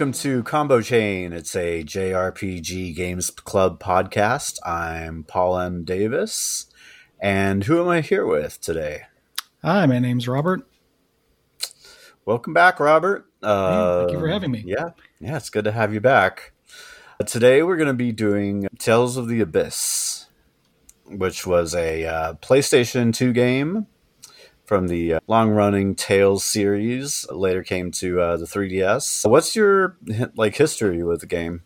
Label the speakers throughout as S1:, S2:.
S1: Welcome to Combo Chain. It's a JRPG Games Club podcast. I'm Paul M. Davis. And who am I here with today?
S2: Hi, my name's Robert.
S1: Welcome back, Robert.
S2: Uh, thank you for having me.
S1: Yeah, yeah, it's good to have you back. Today we're going to be doing Tales of the Abyss, which was a uh, PlayStation 2 game from the uh, long-running Tales series. Later came to uh, the 3DS. What's your like history with the game?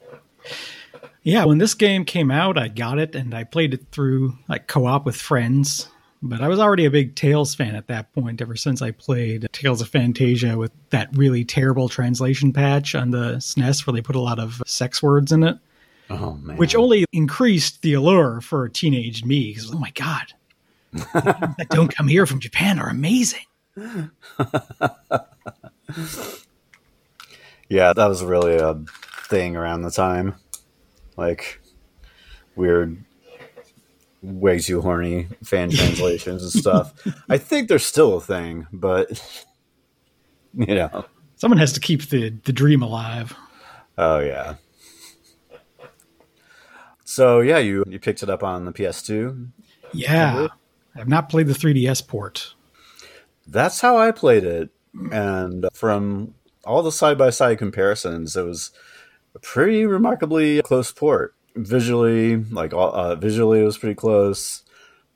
S2: Yeah, when this game came out, I got it and I played it through like co-op with friends. But I was already a big Tales fan at that point, ever since I played Tales of Phantasia with that really terrible translation patch on the SNES where they put a lot of sex words in it.
S1: Oh, man.
S2: Which only increased the allure for teenage me. Because, oh my God, that don't come here from Japan are amazing.
S1: yeah, that was really a thing around the time. Like weird, way too horny fan translations and stuff. I think they're still a thing, but you know,
S2: someone has to keep the the dream alive.
S1: Oh yeah. So yeah, you you picked it up on the PS2.
S2: Yeah. I've not played the 3DS port.
S1: That's how I played it. And from all the side by side comparisons, it was a pretty remarkably close port. Visually, like uh, visually, it was pretty close.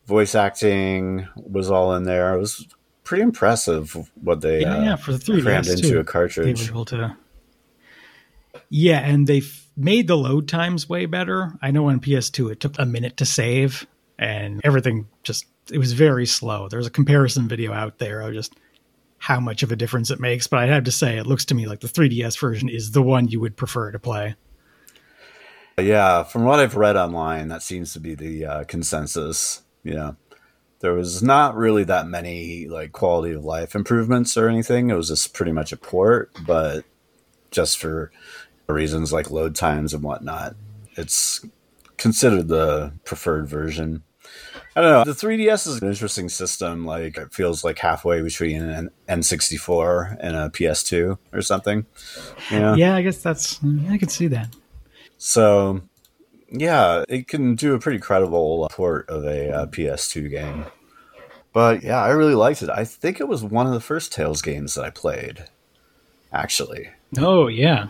S1: Voice acting was all in there. It was pretty impressive what they
S2: yeah,
S1: uh,
S2: yeah for the 3DS
S1: crammed
S2: too,
S1: into a cartridge.
S2: They were able to, yeah, and they made the load times way better. I know on PS2 it took a minute to save, and everything just it was very slow. There's a comparison video out there of just how much of a difference it makes, but I have to say it looks to me like the 3DS version is the one you would prefer to play.
S1: Yeah, from what I've read online, that seems to be the uh, consensus. Yeah, there was not really that many like quality of life improvements or anything. It was just pretty much a port, but just for reasons like load times and whatnot, it's considered the preferred version. I don't know. The 3DS is an interesting system. Like it feels like halfway between an N64 and a PS2 or something.
S2: Yeah. Yeah, I guess that's. I can see that.
S1: So, yeah, it can do a pretty credible port of a uh, PS2 game. But yeah, I really liked it. I think it was one of the first Tales games that I played. Actually.
S2: Oh yeah,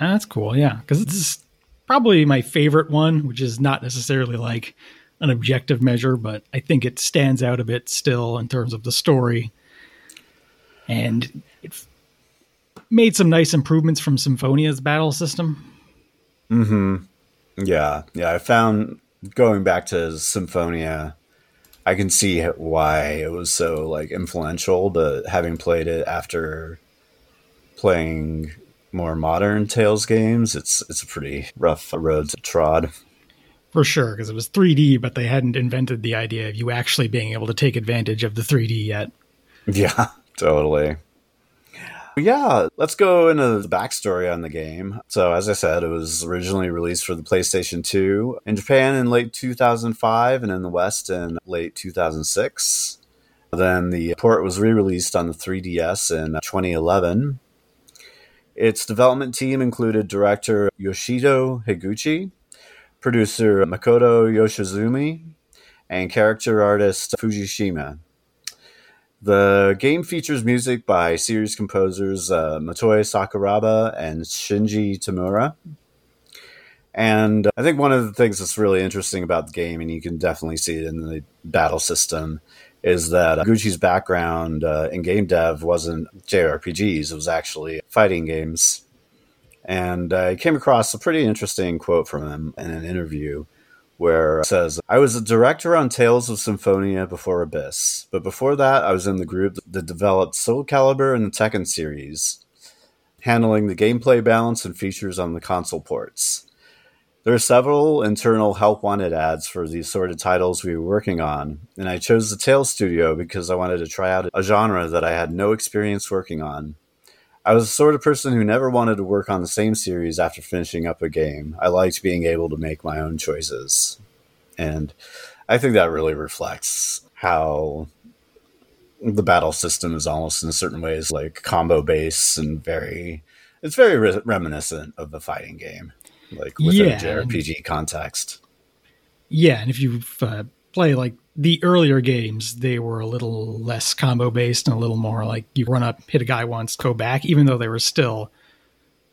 S2: that's cool. Yeah, because it's probably my favorite one, which is not necessarily like an objective measure, but I think it stands out a bit still in terms of the story. And it made some nice improvements from Symphonia's battle system.
S1: Hmm. Yeah. Yeah. I found going back to Symphonia, I can see why it was so like influential. But having played it after playing more modern Tales games, it's it's a pretty rough road to trod
S2: for sure because it was 3D, but they hadn't invented the idea of you actually being able to take advantage of the 3D yet.
S1: Yeah, totally. Yeah, let's go into the backstory on the game. So, as I said, it was originally released for the PlayStation 2 in Japan in late 2005 and in the West in late 2006. Then the port was re released on the 3DS in 2011. Its development team included director Yoshito Higuchi, producer Makoto Yoshizumi, and character artist Fujishima. The game features music by series composers uh, Sakuraba and Shinji Tamura. And I think one of the things that's really interesting about the game, and you can definitely see it in the battle system, is that Gucci's background uh, in game dev wasn't JRPGs, it was actually fighting games. And I came across a pretty interesting quote from him in an interview where it says, I was a director on Tales of Symphonia before Abyss, but before that, I was in the group that developed Soul Calibur and the Tekken series, handling the gameplay balance and features on the console ports. There are several internal help wanted ads for the assorted titles we were working on, and I chose the Tales studio because I wanted to try out a genre that I had no experience working on. I was the sort of person who never wanted to work on the same series after finishing up a game. I liked being able to make my own choices. And I think that really reflects how the battle system is almost in certain ways like combo based and very it's very re- reminiscent of the fighting game, like within
S2: Yeah,
S1: a JRPG context.
S2: Yeah, and if you uh, play like the earlier games, they were a little less combo based and a little more like you run up, hit a guy once, go back, even though they were still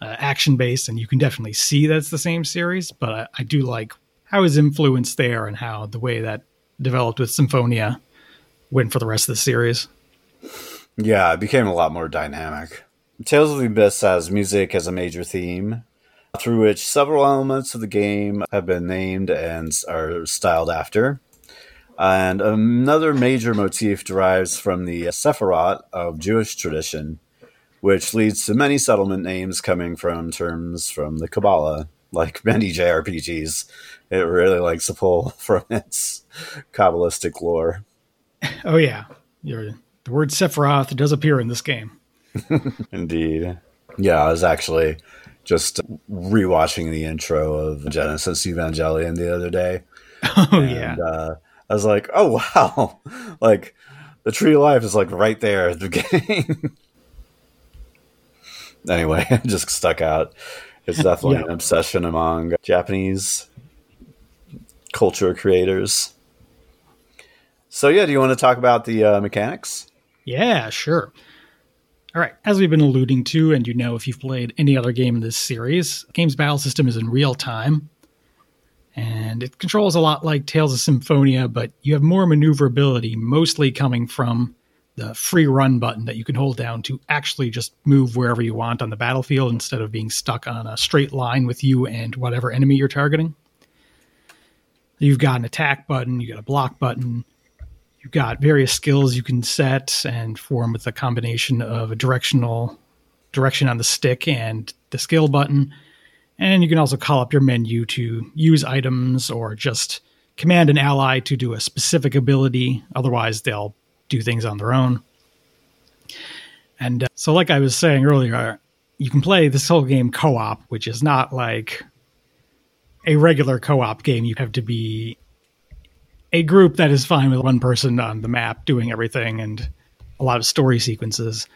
S2: uh, action based, and you can definitely see that's the same series. But I, I do like how his influence there and how the way that developed with Symphonia went for the rest of the series.
S1: Yeah, it became a lot more dynamic. Tales of the Abyss has music as a major theme, through which several elements of the game have been named and are styled after. And another major motif derives from the Sephirot of Jewish tradition, which leads to many settlement names coming from terms from the Kabbalah. Like many JRPGs, it really likes to pull from its Kabbalistic lore.
S2: Oh yeah, You're, the word Sephiroth does appear in this game.
S1: Indeed. Yeah, I was actually just rewatching the intro of Genesis Evangelion the other day.
S2: Oh
S1: and,
S2: yeah,
S1: Uh, I was like, oh, wow. like, the tree of life is like right there at the beginning. anyway, it just stuck out. It's definitely
S2: Yeah.
S1: an obsession among Japanese culture creators. So, yeah, do you want to talk about the uh, mechanics?
S2: Yeah, sure. All right, as we've been alluding to, and you know if you've played any other game in this series, game's battle system is in real time. And it controls a lot like Tales of Symphonia, but you have more maneuverability, mostly coming from the free run button that you can hold down to actually just move wherever you want on the battlefield instead of being stuck on a straight line with you and whatever enemy you're targeting. You've got an attack button, you got a block button, you've got various skills you can set and form with a combination of a directional direction on the stick and the skill button. And you can also call up your menu to use items or just command an ally to do a specific ability. Otherwise, they'll do things on their own. And uh, so, like I was saying earlier, you can play this whole game co op, which is not like a regular co op game. You have to be a group that is fine with one person on the map doing everything and a lot of story sequences.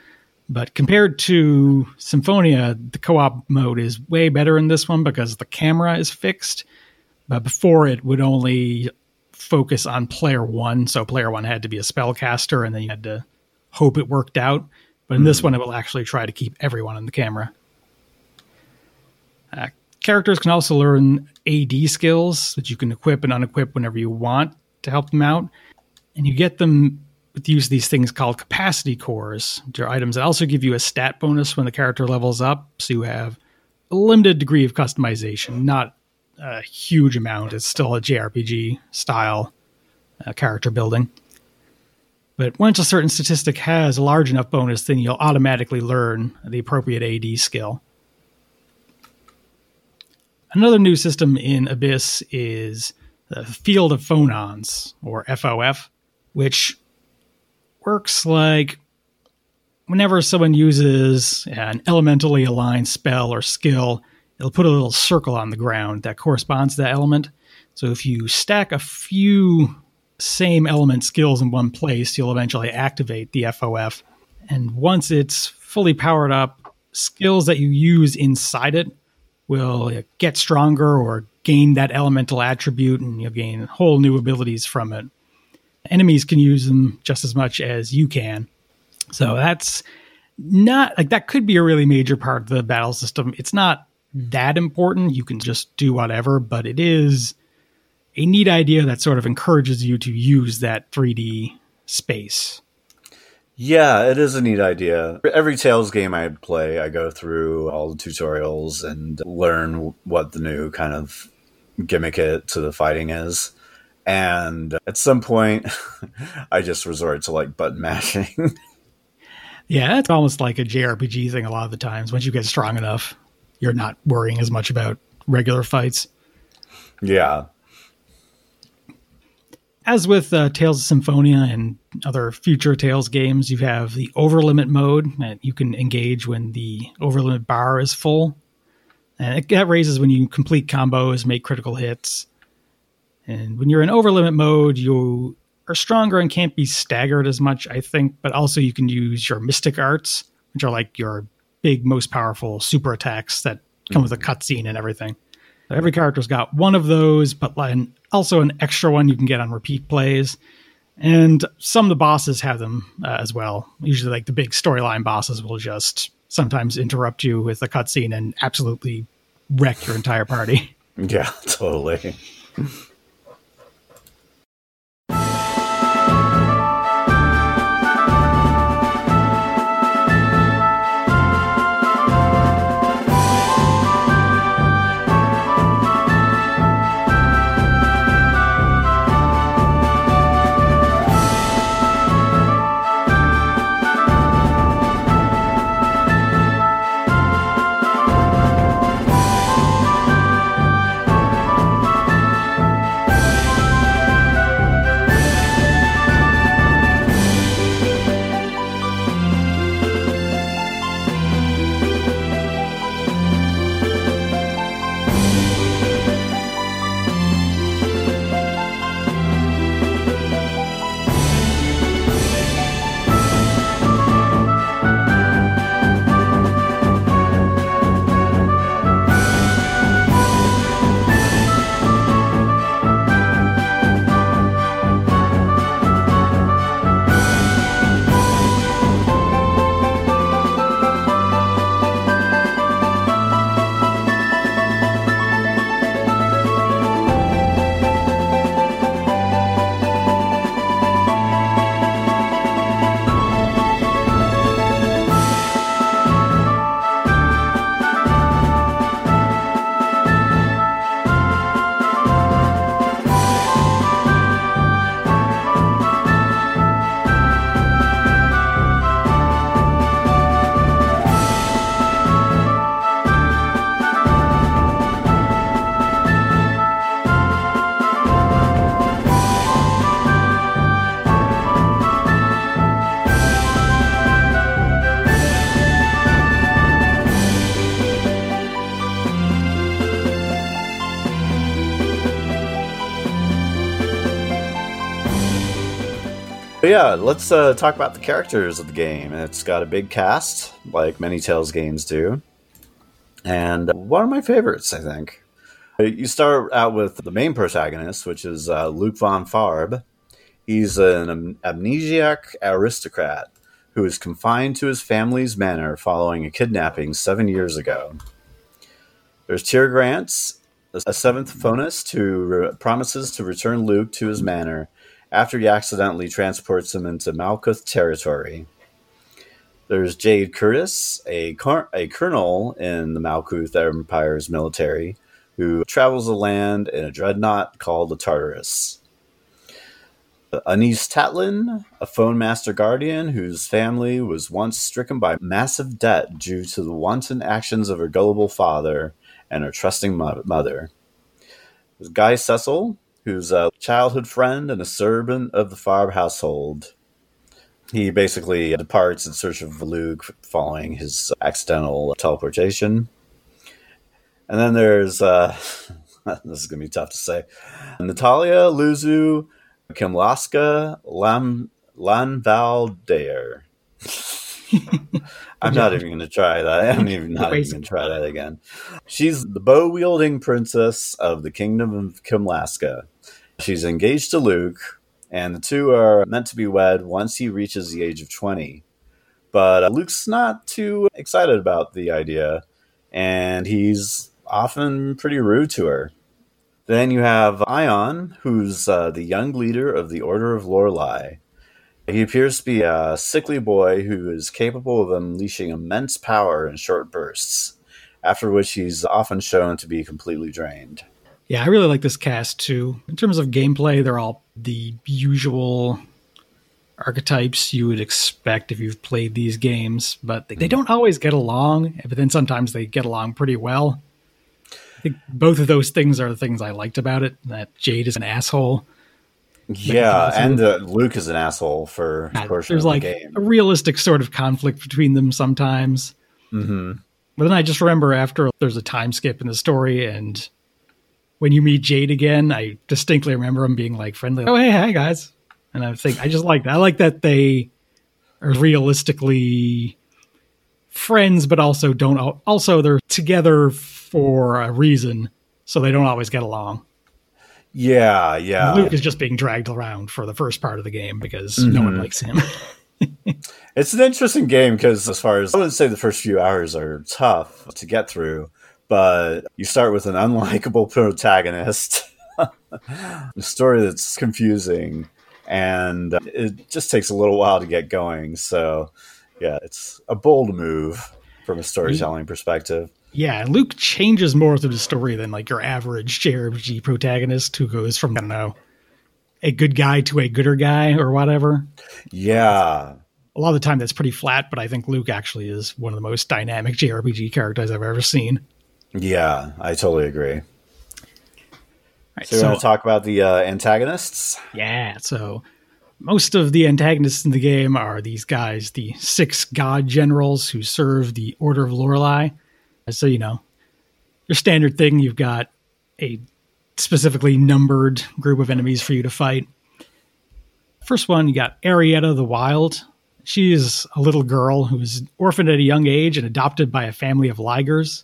S2: But compared to Symphonia, the co op mode is way better in this one because the camera is fixed. But before it would only focus on player one. So player one had to be a spellcaster and then you had to hope it worked out. But in this one, it will actually try to keep everyone in the camera. Uh, characters can also learn AD skills that you can equip and unequip whenever you want to help them out. And you get them use these things called capacity cores, which are items that also give you a stat bonus when the character levels up. So you have a limited degree of customization, not a huge amount. It's still a JRPG style uh, character building. But once a certain statistic has a large enough bonus, then you'll automatically learn the appropriate AD skill. Another new system in Abyss is the Field of Phonons, or FOF, which works like whenever someone uses an elementally aligned spell or skill, it'll put a little circle on the ground that corresponds to that element. So if you stack a few same element skills in one place, you'll eventually activate the FOF. And once it's fully powered up, skills that you use inside it will uh, get stronger or gain that elemental attribute, and you'll gain whole new abilities from it. Enemies can use them just as much as you can. So that's not like that could be a really major part of the battle system. It's not that important. You can just do whatever, but it is a neat idea that sort of encourages you to use that 3D space.
S1: Yeah, it is a neat idea. Every Tales game I play, I go through all the tutorials and learn what the new kind of gimmick it to the fighting is. And at some point, I just resort to like button mashing.
S2: Yeah, it's almost like a JRPG thing a lot of the times. Once you get strong enough, you're not worrying as much about regular fights.
S1: yeah.
S2: As with uh, Tales of Symphonia and other future Tales games, you have the overlimit mode that you can engage when the overlimit bar is full. And it, that raises when you complete combos, make critical hits. And when you're in overlimit mode, you are stronger and can't be staggered as much, I think. But also, you can use your mystic arts, which are like your big, most powerful super attacks that come with a cutscene and everything. So every character's got one of those, but also an extra one you can get on repeat plays. And some of the bosses have them uh, as well. Usually, like the big storyline bosses will just sometimes interrupt you with a cutscene and absolutely wreck your entire party.
S1: Yeah, totally. Yeah, let's uh, talk about the characters of the game. It's got a big cast, like many Tales games do. And one of my favorites, I think. You start out with the main protagonist, which is uh, Luke fon Fabre. He's an am- amnesiac aristocrat who is confined to his family's manor following a kidnapping seven years ago. There's Tear Grants, a seventh fonist who re- promises to return Luke to his manor after he accidentally transports him into Malkuth territory. There's Jade Curtiss, a, car- a colonel in the Malkuth Empire's military, who travels the land in a dreadnought called the Tartarus. Anise Tatlin, a Fon Master guardian whose family was once stricken by massive debt due to the wanton actions of her gullible father and her trusting mo- mother. Guy Cecil, who's a childhood friend and a servant of the Fabre household. He basically departs in search of Luke following his accidental teleportation. And then there's, uh, this is going to be tough to say, Natalia Luzu Kimlasca Lam, Lanvaldear. I'm not even going to try that. I'm even not even going to try that again. She's the bow wielding princess of the kingdom of Kimlasca. She's engaged to Luke, and the two are meant to be wed once he reaches the age of 20. But uh, Luke's not too excited about the idea, and he's often pretty rude to her. Then you have Ion, who's uh, the young leader of the Order of Lorelei. He appears to be a sickly boy who is capable of unleashing immense power in short bursts, after which he's often shown to be completely drained.
S2: Yeah, I really like this cast too. In terms of gameplay, they're all the usual archetypes you would expect if you've played these games, but they, they don't always get along, but then sometimes they get along pretty well. I think both of those things are the things I liked about it. That Jade is an asshole.
S1: Yeah, and uh, Luke is an asshole for a portion
S2: There's like
S1: the game.
S2: a realistic sort of conflict between them sometimes.
S1: hmm
S2: But then I just remember after there's a time skip in the story, and when you meet Jade again, I distinctly remember him being like friendly. Oh, hey, hi guys, and I think I just like that. I like that they are realistically friends, but also don't. Also, they're together for a reason, so they don't always get along.
S1: Yeah, yeah.
S2: Luke is just being dragged around for the first part of the game because mm-hmm. no one likes him.
S1: it's an interesting game because, as far as I wouldn't say the first few hours are tough to get through, but you start with an unlikable protagonist, a story that's confusing, and uh, it just takes a little while to get going. So, yeah, it's a bold move from a storytelling perspective.
S2: Yeah, Luke changes more through the story than like your average JRPG protagonist who goes from I don't know a good guy to a gooder guy or whatever.
S1: Yeah.
S2: A lot of the time that's pretty flat, but I think Luke actually is one of the most dynamic JRPG characters I've ever seen.
S1: Yeah, I totally agree. Right, so, so, we want to talk about the uh, antagonists?
S2: Yeah, so most of the antagonists in the game are these guys, the six god generals who serve the Order of Lorelei. So, you know, your standard thing, you've got a specifically numbered group of enemies for you to fight. First one, you got Arietta the Wild. She is a little girl who was orphaned at a young age and adopted by a family of Ligers,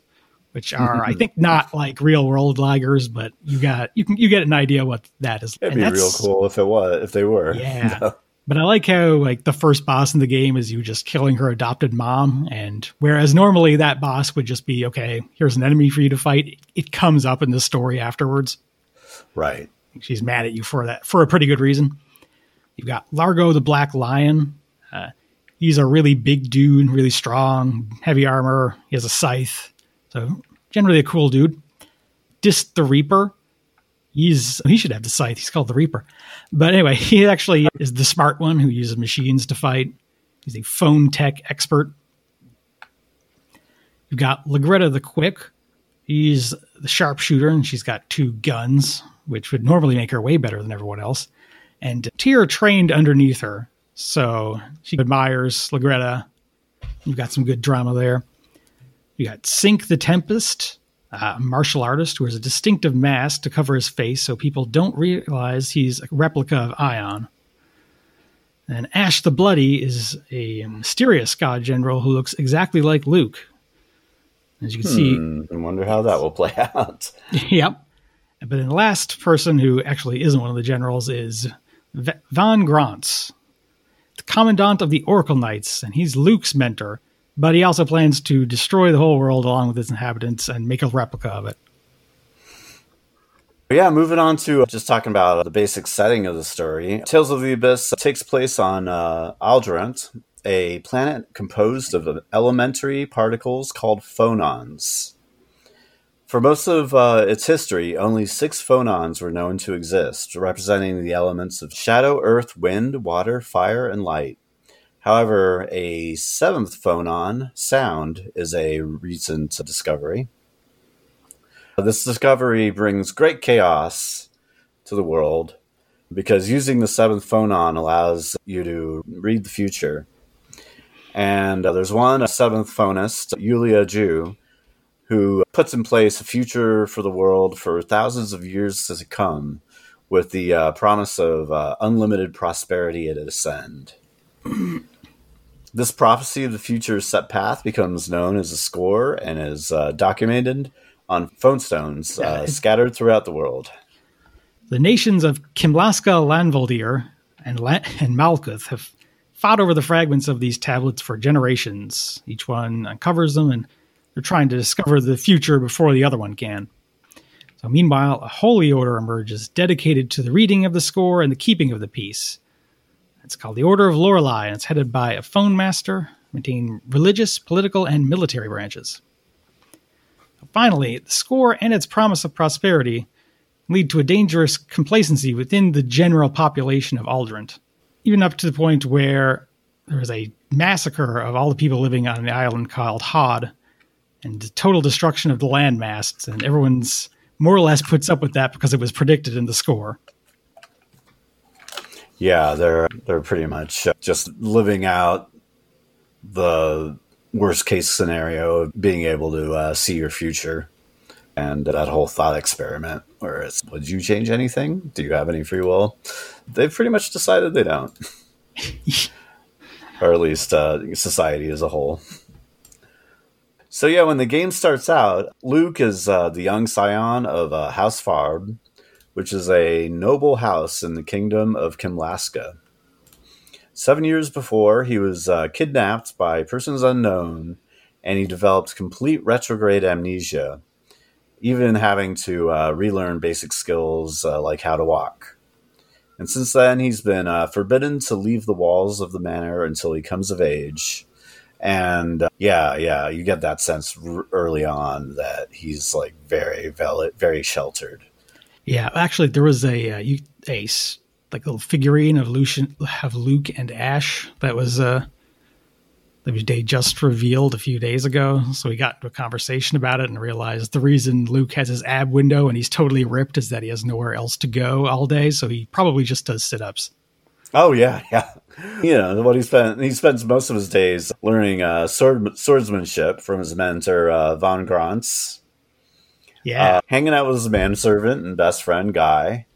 S2: which are, I think, not like real world lagers, but you got you can you get an idea what that is.
S1: It'd and be real cool if it was if they were.
S2: Yeah. But I like how like the first boss in the game is you just killing her adopted mom, and whereas normally that boss would just be okay, here's an enemy for you to fight. It comes up in the story afterwards.
S1: Right.
S2: She's mad at you for that for a pretty good reason. You've got Largo the Black Lion. Uh, he's a really big dude, really strong, heavy armor. He has a scythe, so generally a cool dude. Dist the Reaper he's he should have the scythe. He's called the Reaper. But anyway, he actually is the smart one who uses machines to fight. He's a fontech expert. You've got Legretta the Quick. He's the sharpshooter, and she's got two guns, which would normally make her way better than everyone else. And Tear trained underneath her, so she admires Legretta. You've got some good drama there. You got Sync the Tempest a martial artist who wears a distinctive mask to cover his face so people don't realize he's a replica of Ion. And Asch the Bloody is a mysterious god general who looks exactly like Luke. As you can hmm,
S1: see. I wonder how that will play out.
S2: yep. But then the last person who actually isn't one of the generals is v- Von Grants, the commandant of the Oracle Knights, and he's Luke's mentor but he also plans to destroy the whole world along with its inhabitants and make a replica of it.
S1: Yeah, moving on to just talking about the basic setting of the story. Tales of the Abyss takes place on uh, Auldrant, a planet composed of elementary particles called fonons. For most of uh, its history, only six fonons were known to exist, representing the elements of shadow, earth, wind, water, fire, and light. However, a seventh fonon, sound, is a recent discovery. This discovery brings great chaos to the world because using the seventh fonon allows you to read the future. And uh, there's one seventh fonist, Yulia Jue, who puts in place a future for the world for thousands of years to come with the uh, promise of uh, unlimited prosperity at its end. This prophecy of the future set path becomes known as a score and is uh, documented on fonstones uh, scattered throughout the world.
S2: The nations of Kimlasca, Lanvaldear, and, La- and Malkuth have fought over the fragments of these tablets for generations. Each one uncovers them, and they're trying to discover the future before the other one can. So, meanwhile, a holy order emerges dedicated to the reading of the score and the keeping of the peace. It's called the Order of Lorelei, and it's headed by a Fon Master, maintaining religious, political, and military branches. Finally, the score and its promise of prosperity lead to a dangerous complacency within the general population of Auldrant, even up to the point where there was a massacre of all the people living on an island called Hod, and total destruction of the landmass, and everyone's more or less puts up with that because it was predicted in the score.
S1: Yeah, they're they're pretty much just living out the worst case scenario of being able to uh, see your future. And that whole thought experiment where it's would you change anything? Do you have any free will? They've pretty much decided they don't. Or at least uh, society as a whole. So yeah, when the game starts out, Luke is uh, the young scion of uh, House Fabre, which is a noble house in the kingdom of Kimlasca. Seven years before, he was uh, kidnapped by persons unknown, and he developed complete retrograde amnesia, even having to uh, relearn basic skills uh, like how to walk. And since then, he's been uh, forbidden to leave the walls of the manor until he comes of age. And uh, yeah, yeah, you get that sense r- early on that he's like very, very, very sheltered.
S2: Yeah, actually, there was a uh, you, a s- like a little figurine of Lucian, of Luke and Ash that was uh that was they just revealed a few days ago. So we got into a conversation about it and realized the reason Luke has his ab window and he's totally ripped is that he has nowhere else to go all day. So he probably just does sit ups.
S1: Oh yeah, yeah. You know what he spent. He spends most of his days learning uh, sword swordsmanship from his mentor uh, von Grants.
S2: Yeah,
S1: uh, hanging out with his manservant and best friend Guy,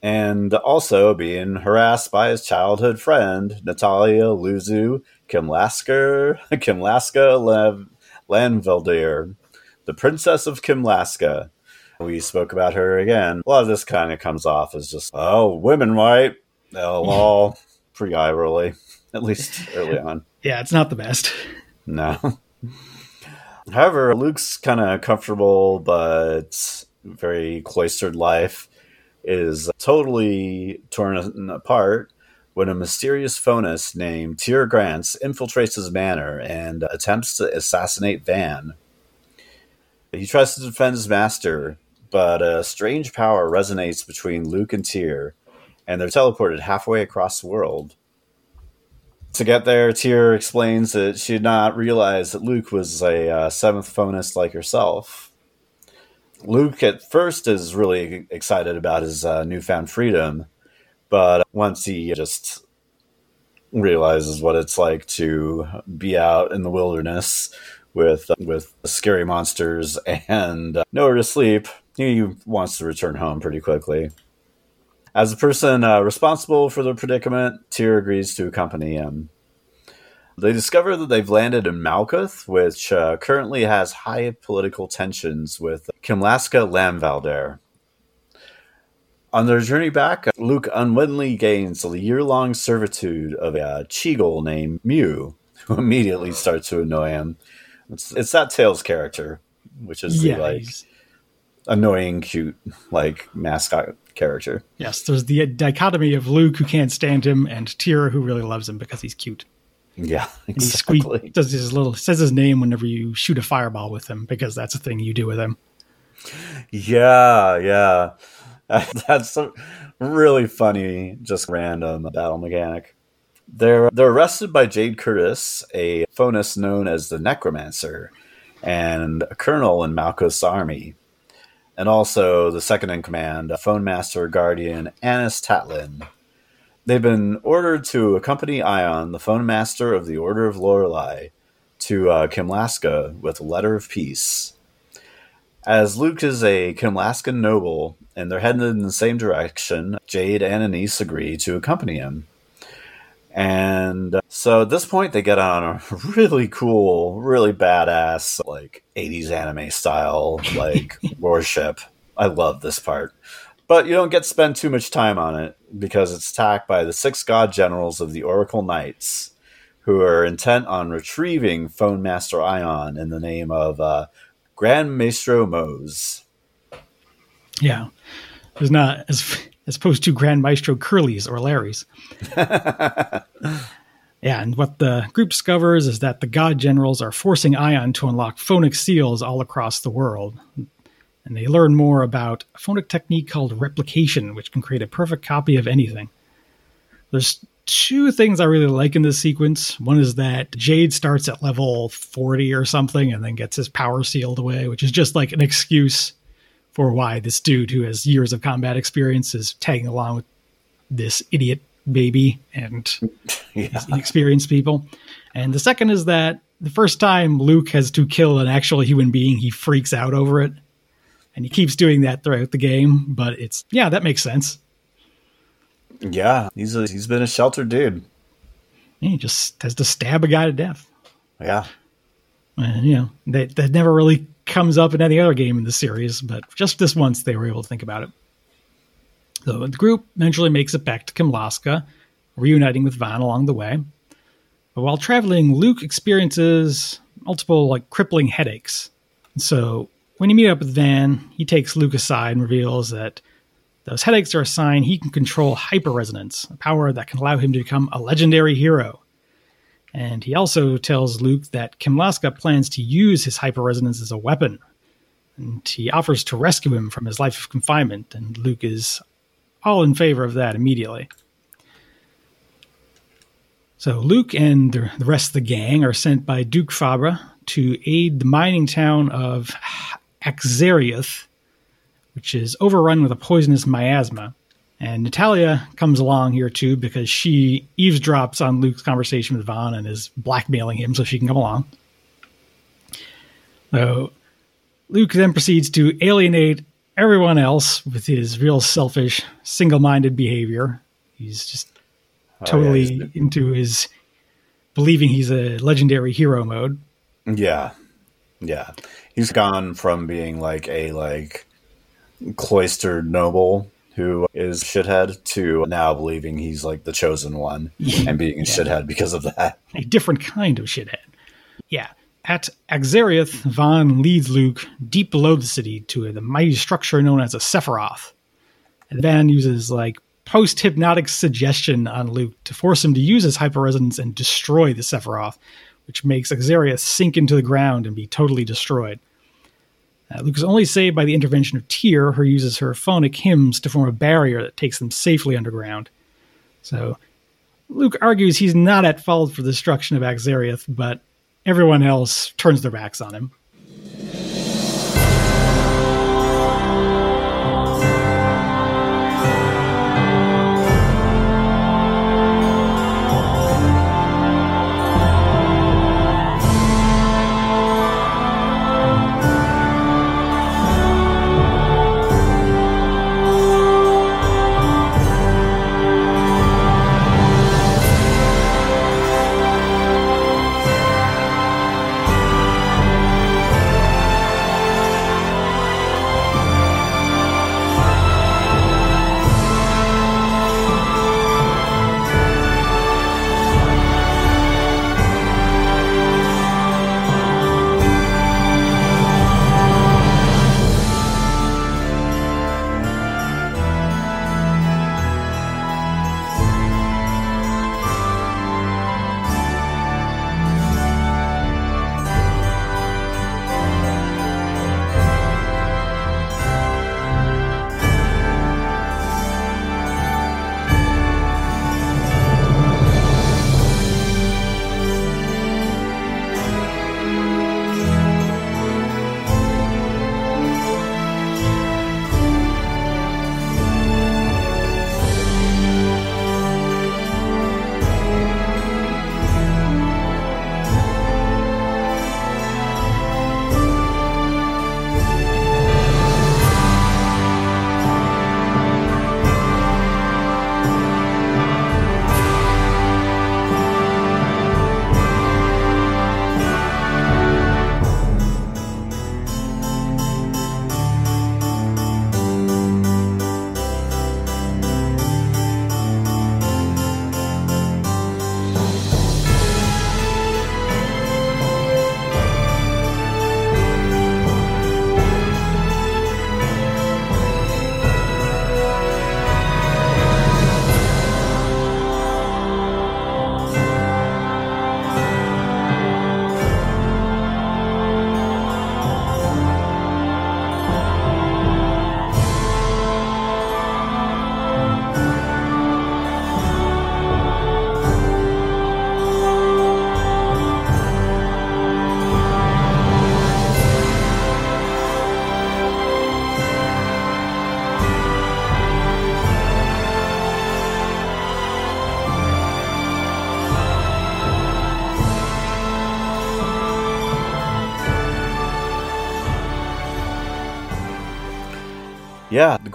S1: and also being harassed by his childhood friend Natalia Luzu Kimlasker Kimlasca Lev, Lanvaldear, the princess of Kimlasca. We spoke about her again. A lot of this kind of comes off as just oh, women, right? They'll all pretty eye rolly, at least early on.
S2: yeah, it's not the best.
S1: No. However, Luke's kind of comfortable but very cloistered life is totally torn apart when a mysterious Fonist named Tear Grants infiltrates his manor and attempts to assassinate Van. He tries to defend his master, but a strange power resonates between Luke and Tear, and they're teleported halfway across the world. To get there, Tear explains that she did not realize that Luke was a uh, seventh Fonist like herself. Luke at first is really excited about his uh, newfound freedom, but once he just realizes what it's like to be out in the wilderness with with scary monsters and uh, nowhere to sleep, he wants to return home pretty quickly. As a person uh, responsible for the predicament, Tear agrees to accompany him. They discover that they've landed in Malkuth, which uh, currently has high political tensions with Kimlasca Lanvaldear. On their journey back, Luke unwittingly gains the year long servitude of a Cheagle named Mieu, who immediately starts to annoy him. It's, it's that Tales character, which is
S2: Yeah,
S1: the like
S2: he's-
S1: annoying, cute, like mascot character.
S2: yes. There's the dichotomy of Luke who can't stand him and Tear who really loves him because he's cute.
S1: Yeah,
S2: And he squeak
S1: exactly.
S2: does his little says his name whenever you shoot a fireball with him because that's a thing you do with him.
S1: Yeah, yeah. That's a really funny, just random battle mechanic. They're they're arrested by Jade Curtiss, a Fonist known as the Necromancer, and a colonel in Malkuth's army, and also the second in command, Fon Master Guardian Anise Tatlin. They've been ordered to accompany Ion, the Fon Master of the Order of Lorelei, to uh, Kimlasca with a letter of peace. As Luke is a Kimlascan noble and they're headed in the same direction, Jade and Anise agree to accompany him. And uh, so at this point, they get on a really cool, really badass, like 80s anime style, like warship. I love this part. But you don't get to spend too much time on it because it's attacked by the six god generals of the Oracle Knights, who are intent on retrieving Fon Master Ion in the name of uh, Grand Maestro Mohs.
S2: Yeah, there's not as as opposed to Grand Maestro Curly's or Larry's. Yeah, and what the group discovers is that the god generals are forcing Ion to unlock phonic seals all across the world. And they learn more about a phonic technique called replication, which can create a perfect copy of anything. There's two things I really like in this sequence. One is that Jade starts at level 40 or something and then gets his power sealed away, which is just like an excuse for why this dude who has years of combat experience is tagging along with this idiot baby and
S1: Yeah.
S2: these inexperienced people. And the second is that the first time Luke has to kill an actual human being, he freaks out over it. And he keeps doing that throughout the game, but it's yeah, that makes sense.
S1: Yeah, he's a, he's been a sheltered dude.
S2: He just has to stab a guy to death.
S1: Yeah.
S2: And, you know, that, that never really comes up in any other game in the series, but just this once they were able to think about it. So the group eventually makes it back to Kimlasca, reuniting with Van along the way. But while traveling, Luke experiences multiple like crippling headaches. So when you meet up with Van, he takes Luke aside and reveals that those headaches are a sign he can control hyperresonance, a power that can allow him to become a legendary hero. And he also tells Luke that Kimlasca plans to use his hyperresonance as a weapon. And he offers to rescue him from his life of confinement, and Luke is all in favor of that immediately. So Luke and the rest of the gang are sent by Duke Fabre to aid the mining town of Akzeriuth, which is overrun with a poisonous miasma. And Natalia comes along here too because she eavesdrops on Luke's conversation with Van and is blackmailing him so she can come along. So Luke then proceeds to alienate everyone else with his real selfish, single minded behavior. He's just totally oh, yeah, he's... into his believing he's a legendary hero mode.
S1: Yeah. Yeah. He's gone from being like a like cloistered noble who is shithead to now believing he's like the chosen one and being a yeah. shithead because of that.
S2: A different kind of shithead. Yeah. At Akzeriuth, Van leads Luke deep below the city to the mighty structure known as a Sephiroth. And Van uses like post hypnotic suggestion on Luke to force him to use his hyperresonance and destroy the Sephiroth, which makes Akzeriuth sink into the ground and be totally destroyed. Uh, Luke is only saved by the intervention of Tear, who uses her phonic hymns to form a barrier that takes them safely underground. So, Luke argues he's not at fault for the destruction of Akzeriuth, but everyone else turns their backs on him.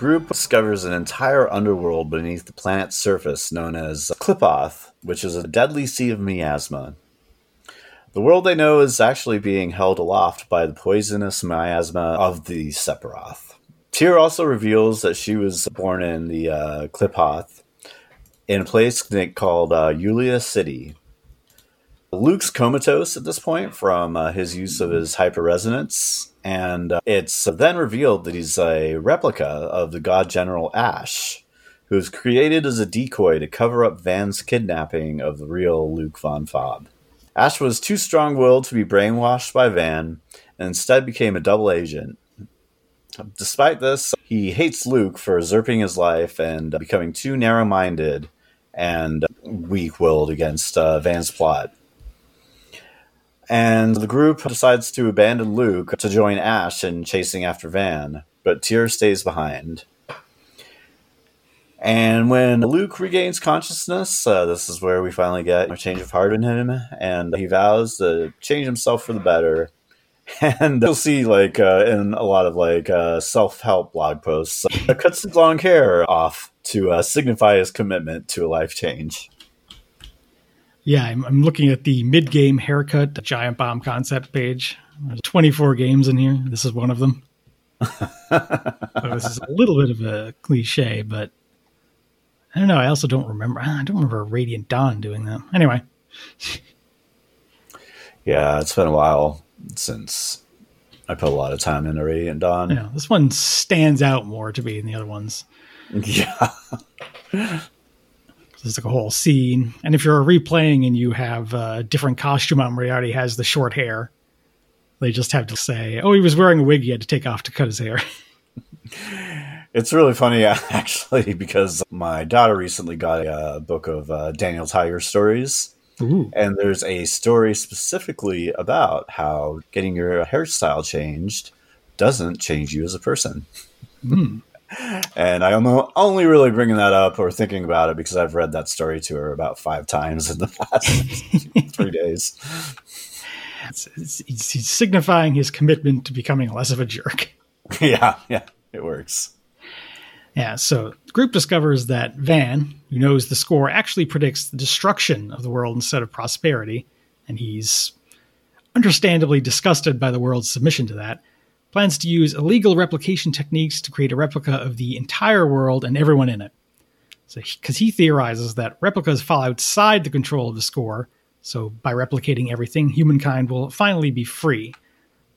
S1: Group discovers an entire underworld beneath the planet's surface known as Qliphoth, which is a deadly sea of miasma. The world they know is actually being held aloft by the poisonous miasma of the Sephiroth. Tear also reveals that she was born in the uh, Qliphoth, in a place called uh, Yulia City. Luke's comatose at this point from uh, his use of his hyperresonance, and uh, it's then revealed that he's a replica of the god general Asch, who was created as a decoy to cover up Van's kidnapping of the real Luke fon Fabre. Asch was too strong willed to be brainwashed by Van and instead became a double agent. Despite this, he hates Luke for usurping his life and becoming too narrow minded and weak willed against uh, Van's plot. And the group decides to abandon Luke to join Asch in chasing after Van, but Tear stays behind. And when Luke regains consciousness, uh, this is where we finally get a change of heart in him, and he vows to change himself for the better. And you'll see, like, uh, in a lot of like uh, self-help blog posts, uh, cuts his long hair off to uh, signify his commitment to a life change.
S2: Yeah, I'm, I'm looking at the mid-game haircut, the Giant Bomb concept page. There's 24 games in here. This is one of them. so this is a little bit of a cliche, but I don't know. I also don't remember. I don't remember Radiant Dawn doing that. Anyway.
S1: Yeah, it's been a while since I put a lot of time into Radiant Dawn.
S2: Yeah, this one stands out more to me than the other ones.
S1: Yeah.
S2: There's like a whole scene, and if you're replaying and you have a different costume on, where he already has the short hair, they just have to say, "Oh, he was wearing a wig. He had to take off to cut his hair."
S1: It's really funny, actually, because my daughter recently got a, book of uh, Daniel Tiger stories.
S2: Ooh.
S1: And there's a story specifically about how getting your hairstyle changed doesn't change you as a person.
S2: Mm.
S1: And I'm only really bringing that up or thinking about it because I've read that story to her about five times in the past three days.
S2: It's, it's, he's signifying his commitment to becoming less of a jerk.
S1: Yeah, yeah, it works.
S2: Yeah, so the group discovers that Van, who knows the score, actually predicts the destruction of the world instead of prosperity, and he's understandably disgusted by the world's submission to that, plans to use illegal replication techniques to create a replica of the entire world and everyone in it. So, because he theorizes that replicas fall outside the control of the score, so by replicating everything, humankind will finally be free.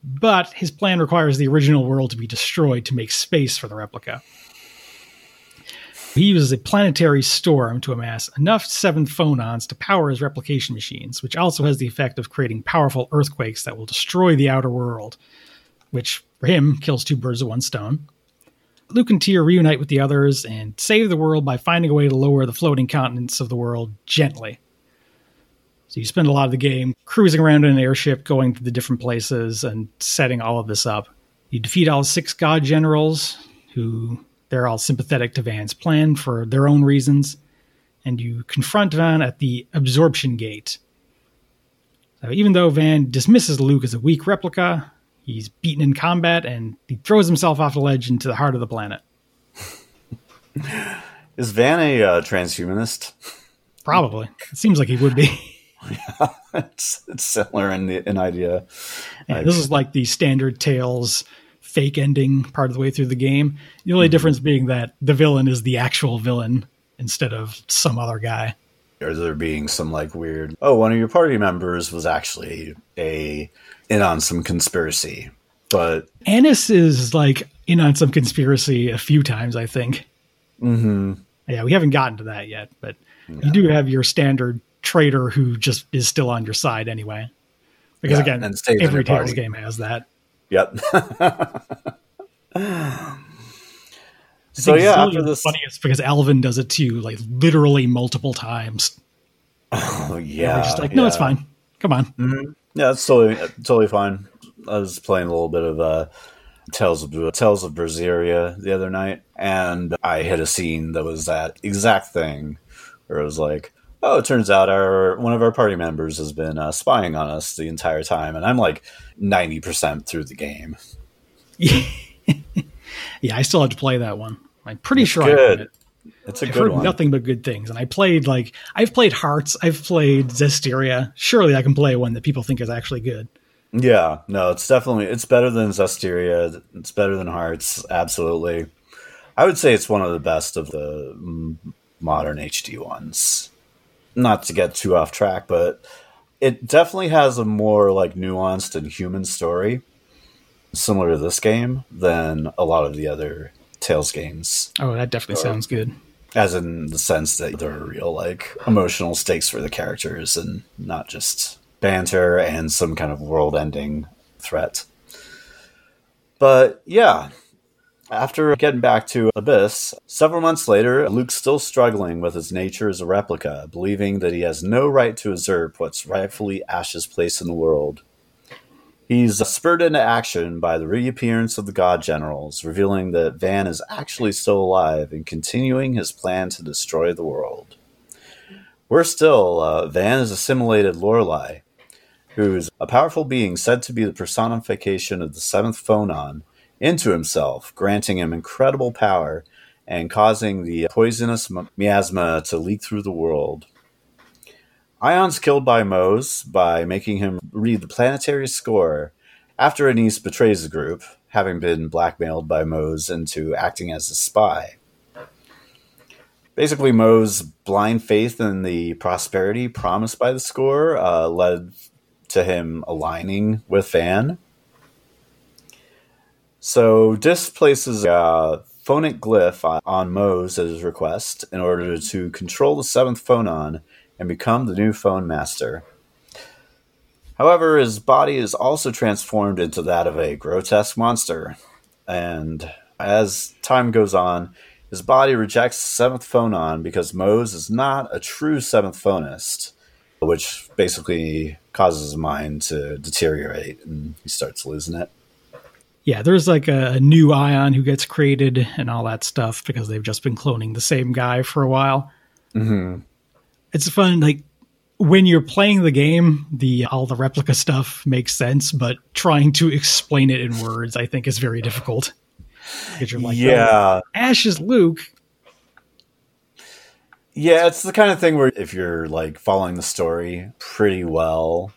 S2: But his plan requires the original world to be destroyed to make space for the replica. He uses a planetary storm to amass enough seven fonons to power his replication machines, which also has the effect of creating powerful earthquakes that will destroy the outer world, which, for him, kills two birds with one stone. Luke and Tear reunite with the others and save the world by finding a way to lower the floating continents of the world gently. So you spend a lot of the game cruising around in an airship, going to the different places, and setting all of this up. You defeat all six god generals, who they're all sympathetic to Van's plan for their own reasons, and you confront Van at the absorption gate. So even though Van dismisses Luke as a weak replica, he's beaten in combat and he throws himself off the ledge into the heart of the planet.
S1: Is Van a uh, transhumanist?
S2: Probably. It seems like he would be.
S1: yeah, it's, it's similar in, the, in idea.
S2: Yeah, this is like the standard Tales fake ending part of the way through the game. The only mm-hmm. difference being that the villain is the actual villain instead of some other guy.
S1: Or there being some like weird, oh, one of your party members was actually a in on some conspiracy. But
S2: Anise is like in on some conspiracy a few times, I think.
S1: Mm-hmm.
S2: Yeah, we haven't gotten to that yet, but no. you do have your standard traitor who just is still on your side anyway. Because yeah, again, every Tales game has that.
S1: Yep. so yeah,
S2: after this, funniest because Alvin does it too, like literally multiple times.
S1: Oh yeah,
S2: just like, no,
S1: yeah.
S2: it's fine. Come on.
S1: Mm-hmm. Yeah, it's totally totally fine. I was playing a little bit of uh, Tales of Tales of Berseria the other night, and I hit a scene that was that exact thing, where it was like, oh, it turns out our one of our party members has been uh, spying on us the entire time, and I'm like ninety percent through the game.
S2: yeah, I still have to play that one. I'm pretty
S1: it's
S2: sure
S1: good. It's a
S2: I've
S1: good
S2: heard
S1: one.
S2: nothing but good things, and I played like I've played Hearts, I've played Zestiria. Surely I can play one that people think is actually good.
S1: Yeah, no, it's definitely it's better than Zestiria. It's better than Hearts. Absolutely, I would say it's one of the best of the modern HD ones. Not to get too off track, but it definitely has a more like nuanced and human story, similar to this game than a lot of the other Tales games.
S2: Oh, that definitely sounds good.
S1: As in the sense that there are real like emotional stakes for the characters and not just banter and some kind of world-ending threat. But yeah, after getting back to Abyss, several months later, Luke's still struggling with his nature as a replica, believing that he has no right to usurp what's rightfully Asch's place in the world. He's spurred into action by the reappearance of the God Generals, revealing that Van is actually still alive and continuing his plan to destroy the world. Worse still, uh, Van has assimilated Lorelei, who's a powerful being said to be the personification of the seventh fonon, into himself, granting him incredible power and causing the poisonous miasma to leak through the world. Ion's killed by Mohs by making him read the planetary score after Anise betrays the group, having been blackmailed by Mohs into acting as a spy. Basically, Mo's blind faith in the prosperity promised by the score uh, led to him aligning with Van. So, Dist places a fonic glyph on Mohs at his request in order to control the seventh fonon and become the new Fon Master. However, his body is also transformed into that of a grotesque monster, and as time goes on, his body rejects the seventh fonon because Mohs is not a true seventh fonist, which basically causes his mind to deteriorate and he starts losing it.
S2: Yeah, there's like a, a new Ion who gets created and all that stuff because they've just been cloning the same guy for a while.
S1: Mm-hmm.
S2: It's fun, like when you're playing the game, the all the replica stuff makes sense, but trying to explain it in words, I think, is very difficult. Because you're like, oh,
S1: yeah,
S2: oh, Asch is Luke.
S1: Yeah, it's the kind of thing where if you're like following the story pretty well,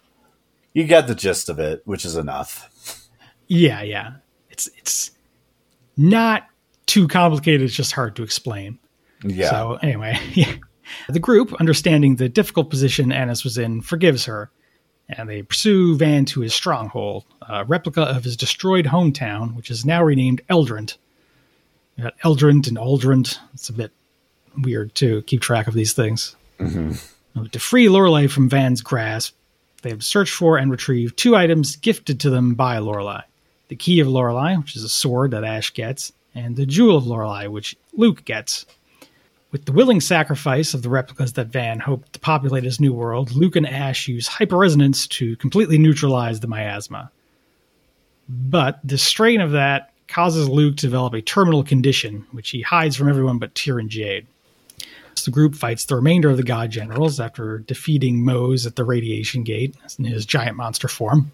S1: you get the gist of it, which is enough.
S2: Yeah, yeah. It's it's not too complicated, it's just hard to explain.
S1: Yeah.
S2: So anyway, yeah. The group, understanding the difficult position Anise was in, forgives her, and they pursue Van to his stronghold, a replica of his destroyed hometown, which is now renamed Eldrant. Got Eldrant and Auldrant. It's a bit weird to keep track of these things.
S1: Mm-hmm.
S2: To free Lorelei from Van's grasp, they have searched for and retrieved two items gifted to them by Lorelei: the key of Lorelei, which is a sword that Asch gets, and the jewel of Lorelei, which Luke gets. With the willing sacrifice of the replicas that Van hoped to populate his new world, Luke and Asch use hyperresonance to completely neutralize the miasma. But the strain of that causes Luke to develop a terminal condition, which he hides from everyone but Tear and Jade. So the group fights the remainder of the God Generals after defeating Mohs at the Radiation Gate in his giant monster form.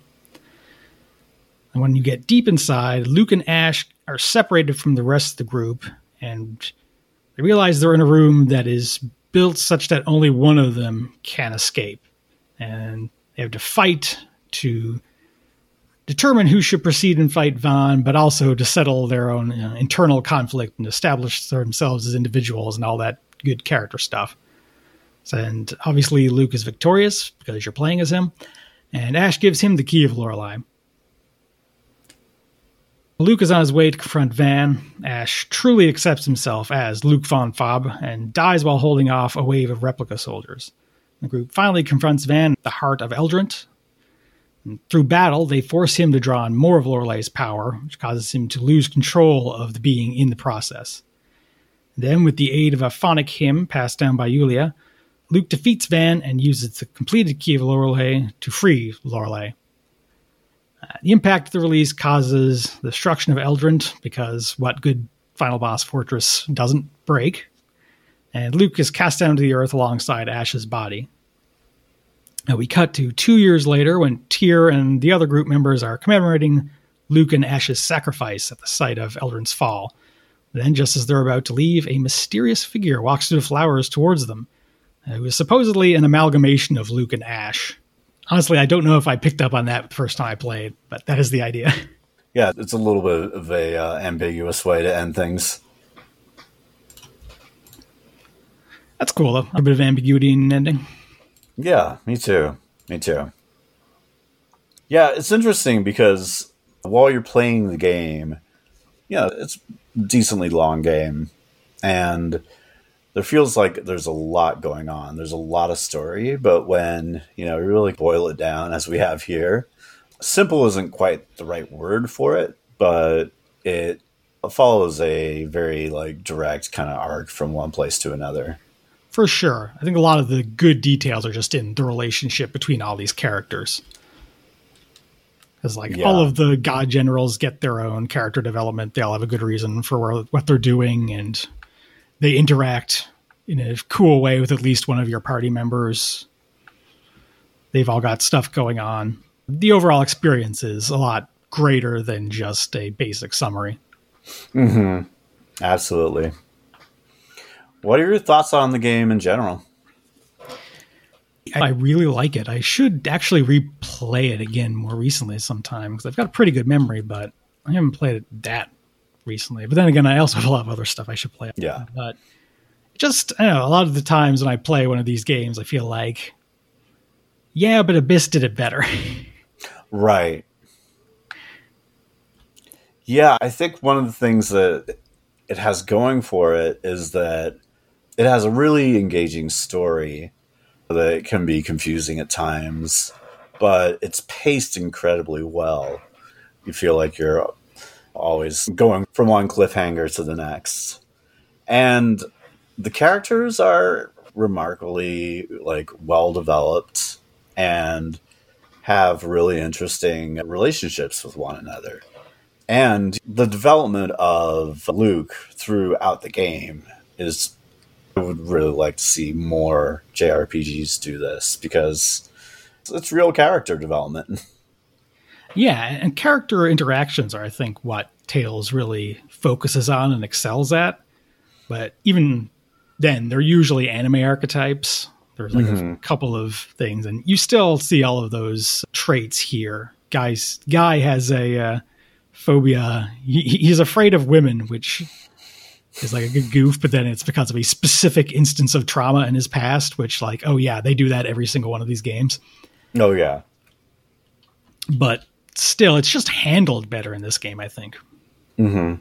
S2: And when you get deep inside, Luke and Asch are separated from the rest of the group, and they realize they're in a room that is built such that only one of them can escape. And they have to fight to determine who should proceed and fight Van, but also to settle their own you know, internal conflict and establish themselves as individuals and all that good character stuff. And obviously, Luke is victorious because you're playing as him, and Asch gives him the key of Lorelei. Luke is on his way to confront Van. Asch truly accepts himself as Luke fon Fabre and dies while holding off a wave of replica soldiers. The group finally confronts Van at the heart of Eldrant. And through battle, they force him to draw on more of Lorelei's power, which causes him to lose control of the being in the process. Then, with the aid of a fonic hymn passed down by Yulia, Luke defeats Van and uses the completed key of Lorelei to free Lorelei. The impact of the release causes the destruction of Eldrant because what good final boss fortress doesn't break. And Luke is cast down to the earth alongside Asch's body. Now we cut to two years later when Tear and the other group members are commemorating Luke and Asch's sacrifice at the site of Eldrant's fall, Then, just as they're about to leave, a mysterious figure walks through the flowers towards them. It was supposedly an amalgamation of Luke and Asch. Honestly, I don't know if I picked up on that the first time I played, but that is the idea.
S1: Yeah, it's a little bit of a uh, ambiguous way to end things.
S2: That's cool, though. A bit of ambiguity in ending.
S1: Yeah, me too. Me too. Yeah, it's interesting because while you're playing the game, yeah, it's a decently long game, and there feels like there's a lot going on. There's a lot of story, but when you know you really boil it down, as we have here, simple isn't quite the right word for it, but it follows a very like direct kind of arc from one place to another.
S2: For sure. I think a lot of the good details are just in the relationship between all these characters. Because like yeah. all of the god generals get their own character development. They all have a good reason for where, what they're doing, and they interact in a cool way with at least one of your party members. They've all got stuff going on. The overall experience is a lot greater than just a basic summary.
S1: Hmm. Absolutely. What are your thoughts on the game in general?
S2: I really like it. I should actually replay it again more recently sometime because I've got a pretty good memory, but I haven't played it that recently. But then again, I also have a lot of other stuff I should play.
S1: Yeah.
S2: But just, I know, a lot of the times when I play one of these games, I feel like, yeah, but Abyss did it better.
S1: right. Yeah, I think one of the things that it has going for it is that it has a really engaging story that can be confusing at times, but it's paced incredibly well. You feel like you're always going from one cliffhanger to the next. And the characters are remarkably like well developed and have really interesting relationships with one another. And the development of Luke throughout the game is I would really like to see more JRPGs do this because it's real character development.
S2: Yeah, and character interactions are, I think, what Tales really focuses on and excels at. But even then, they're usually anime archetypes. There's like mm-hmm. a couple of things, and you still see all of those traits here. Guys, guy has a uh, phobia. He, he's afraid of women, which is like a good goof, but then it's because of a specific instance of trauma in his past, which like, oh yeah, they do that every single one of these games.
S1: Oh yeah.
S2: But still, it's just handled better in this game, I think.
S1: Hmm.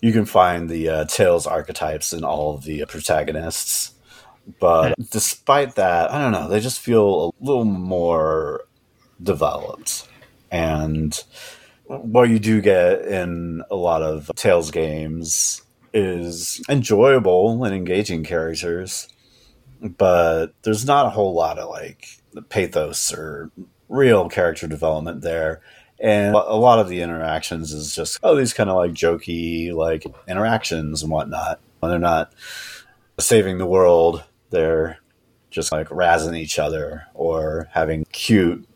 S1: You can find the uh, Tales archetypes in all of the protagonists, but yeah. despite that, I don't know. They just feel a little more developed, and what you do get in a lot of Tales games is enjoyable and engaging characters, but there's not a whole lot of like pathos or real character development there. And a lot of the interactions is just, oh, these kind of like jokey, like interactions and whatnot. When They're not saving the world. They're just like razzing each other or having cute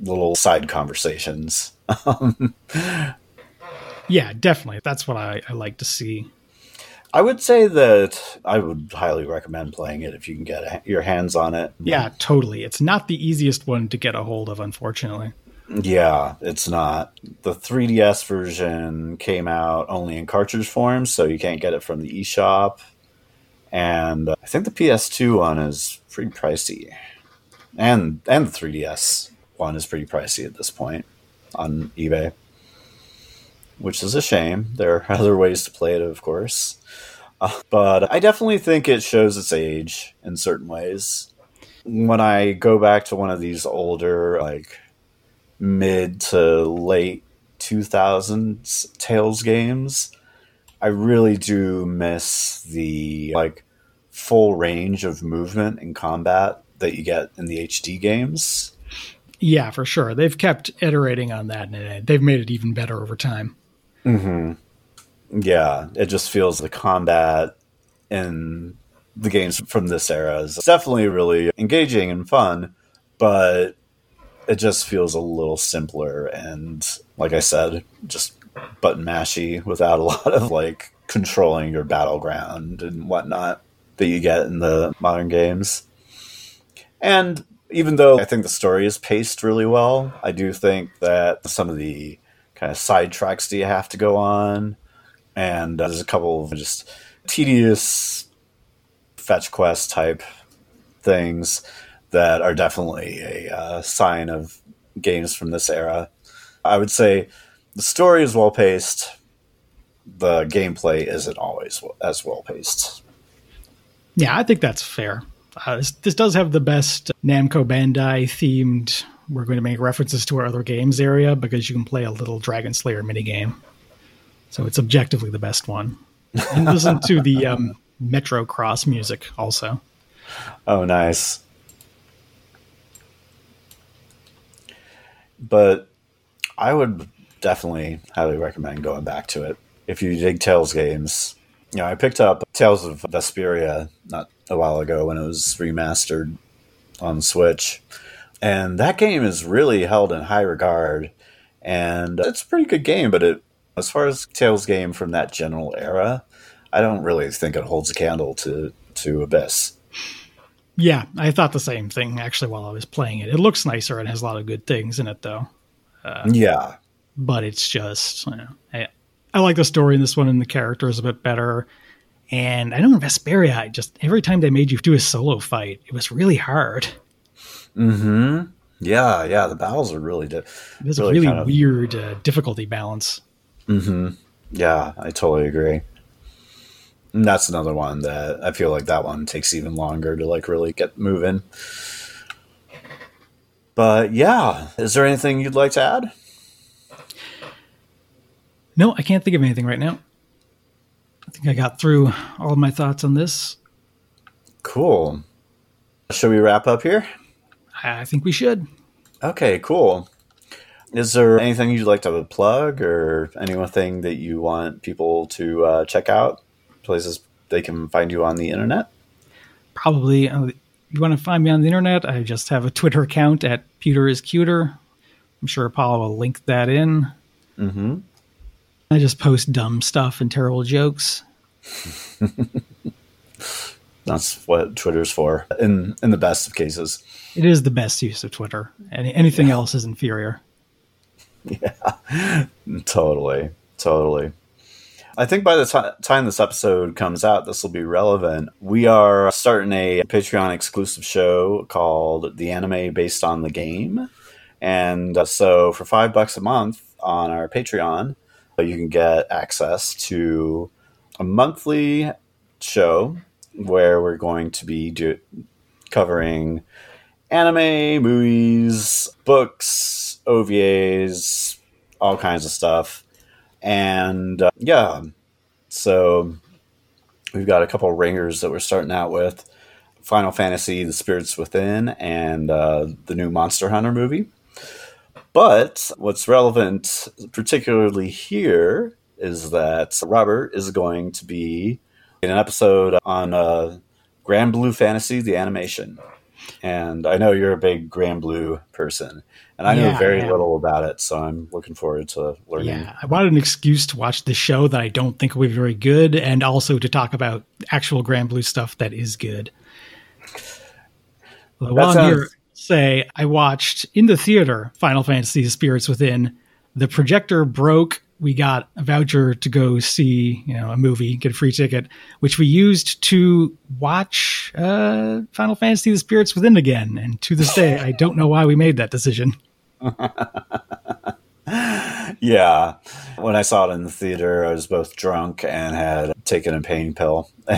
S1: little side conversations.
S2: yeah, definitely. That's what I, I like to see.
S1: I would say that I would highly recommend playing it if you can get a, your hands on it.
S2: Yeah, totally. It's not the easiest one to get a hold of, unfortunately.
S1: Yeah, it's not. The 3DS version came out only in cartridge form, so you can't get it from the eShop. And uh, I think the PS2 one is pretty pricey. And and the 3DS one is pretty pricey at this point on eBay, which is a shame. There are other ways to play it, of course. Uh, but I definitely think it shows its age in certain ways. When I go back to one of these older, like mid to late 2000s Tales games, I really do miss the like full range of movement and combat that you get in the HD games.
S2: Yeah, for sure. They've kept iterating on that and they've made it even better over time.
S1: Hmm Yeah, it just feels the combat in the games from this era is definitely really engaging and fun, but it just feels a little simpler and like I said, just button mashy without a lot of like controlling your battleground and whatnot that you get in the modern games. And even though I think the story is paced really well, I do think that some of the kind of side tracks that you have to go on, and uh, there's a couple of just tedious fetch quest type things that are definitely a uh, sign of games from this era. I would say the story is well paced. The gameplay isn't always as well paced.
S2: Yeah, I think that's fair. Uh, this, this, does have the best Namco Bandai themed. We're going to make references to our other games area because you can play a little Dragon Slayer minigame. So it's objectively the best one. And listen to the um, Metro Cross music also.
S1: Oh, nice. But I would definitely highly recommend going back to it. If you dig Tales games, you know, I picked up Tales of Vesperia not a while ago when it was remastered on Switch. And that game is really held in high regard. And it's a pretty good game, but it, as far as Tales game from that general era, I don't really think it holds a candle to, to Abyss.
S2: Yeah, I thought the same thing actually while I was playing it. It looks nicer and has a lot of good things in it, though.
S1: Uh, yeah,
S2: but it's just you know, I, I like the story in this one, and the characters a bit better. And I know in Vesperia, I just every time they made you do a solo fight, it was really hard.
S1: Hmm. Yeah, yeah. The battles are really. Di-
S2: There's really a really kind of... weird uh, difficulty balance.
S1: Hmm. Yeah, I totally agree. And that's another one that I feel like that one takes even longer to like really get moving. But yeah, is there anything you'd like to add?
S2: No, I can't think of anything right now. I think I got through all of my thoughts on this.
S1: Cool. Should we wrap up here?
S2: I think we should.
S1: Okay, cool. Is there anything you'd like to plug or anything that you want people to uh, check out? Places they can find you on the internet?
S2: Probably. Uh, you want to find me on the internet? I just have a Twitter account at Peter is Cuter. I'm sure Apollo will link that in.
S1: Mm-hmm.
S2: I just post dumb stuff and terrible jokes.
S1: That's what Twitter's for, in in the best of cases.
S2: It is the best use of Twitter. Any, anything yeah. else is inferior.
S1: Yeah, totally, totally. I think by the t- time this episode comes out, this will be relevant. We are starting a Patreon exclusive show called The Anime Based on the Game. And uh, so for five bucks a month on our Patreon, you can get access to a monthly show where we're going to be do- covering anime, movies, books, OVAs, all kinds of stuff. And uh, yeah, so we've got a couple ringers that we're starting out with Final Fantasy The Spirits Within and uh, the new Monster Hunter movie. But what's relevant, particularly here, is that Robert is going to be an episode on uh, Granblue Fantasy, the animation. And I know you're a big Granblue person, and I yeah, know very little about it, so I'm looking forward to learning.
S2: Yeah, I wanted an excuse to watch the show that I don't think will be very good, and also to talk about actual Granblue stuff that is good. Well, while sounds- here, say I watched in the theater Final Fantasy Spirits Within. The projector broke. We got a voucher to go see, you know, a movie, get a free ticket, which we used to watch uh, Final Fantasy The Spirits Within again. And to this day, I don't know why we made that decision.
S1: yeah. When I saw it in the theater, I was both drunk and had taken a pain pill.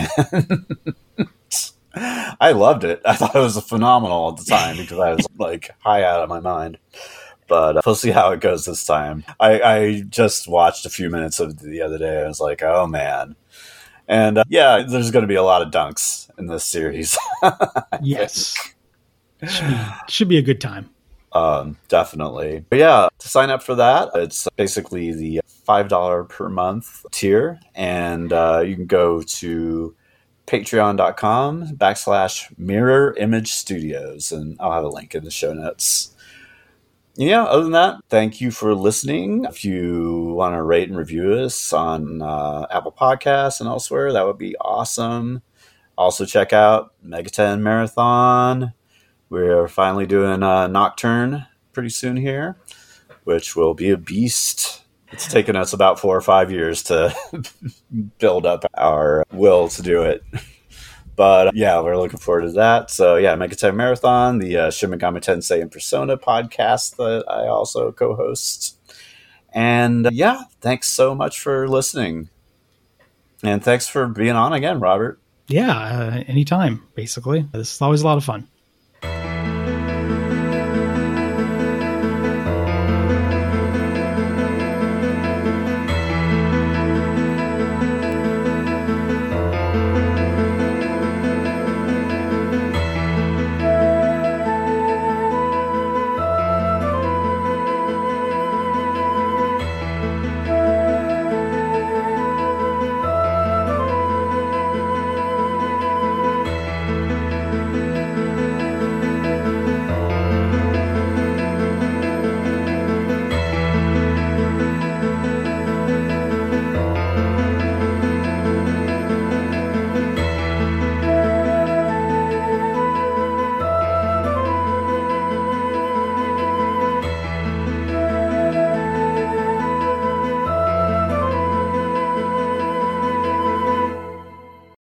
S1: I loved it. I thought it was phenomenal at the time because I was like high out of my mind. But uh, we'll see how it goes this time. I, I just watched a few minutes of the other day. I was like, oh man. And uh, yeah, there's going to be a lot of dunks in this series.
S2: yes. Should be, should be a good time.
S1: Um, definitely. But yeah, to sign up for that, it's basically the $5 per month tier. And uh, you can go to patreon.com backslash mirror image studios and i'll have a link in the show notes yeah, other than that, thank you for listening. If you want to rate and review us on uh, Apple Podcasts and elsewhere, that would be awesome. Also, check out Megaten Marathon. We're finally doing a Nocturne pretty soon here, which will be a beast. It's taken us about four or five years to build up our will to do it. But yeah, we're looking forward to that. So yeah, Megaten Marathon, the uh, Shin Tensei and Persona podcast that I also co-host. And uh, yeah, thanks so much for listening. And thanks for being on again, Robert.
S2: Yeah, uh, anytime, basically. This is always a lot of fun.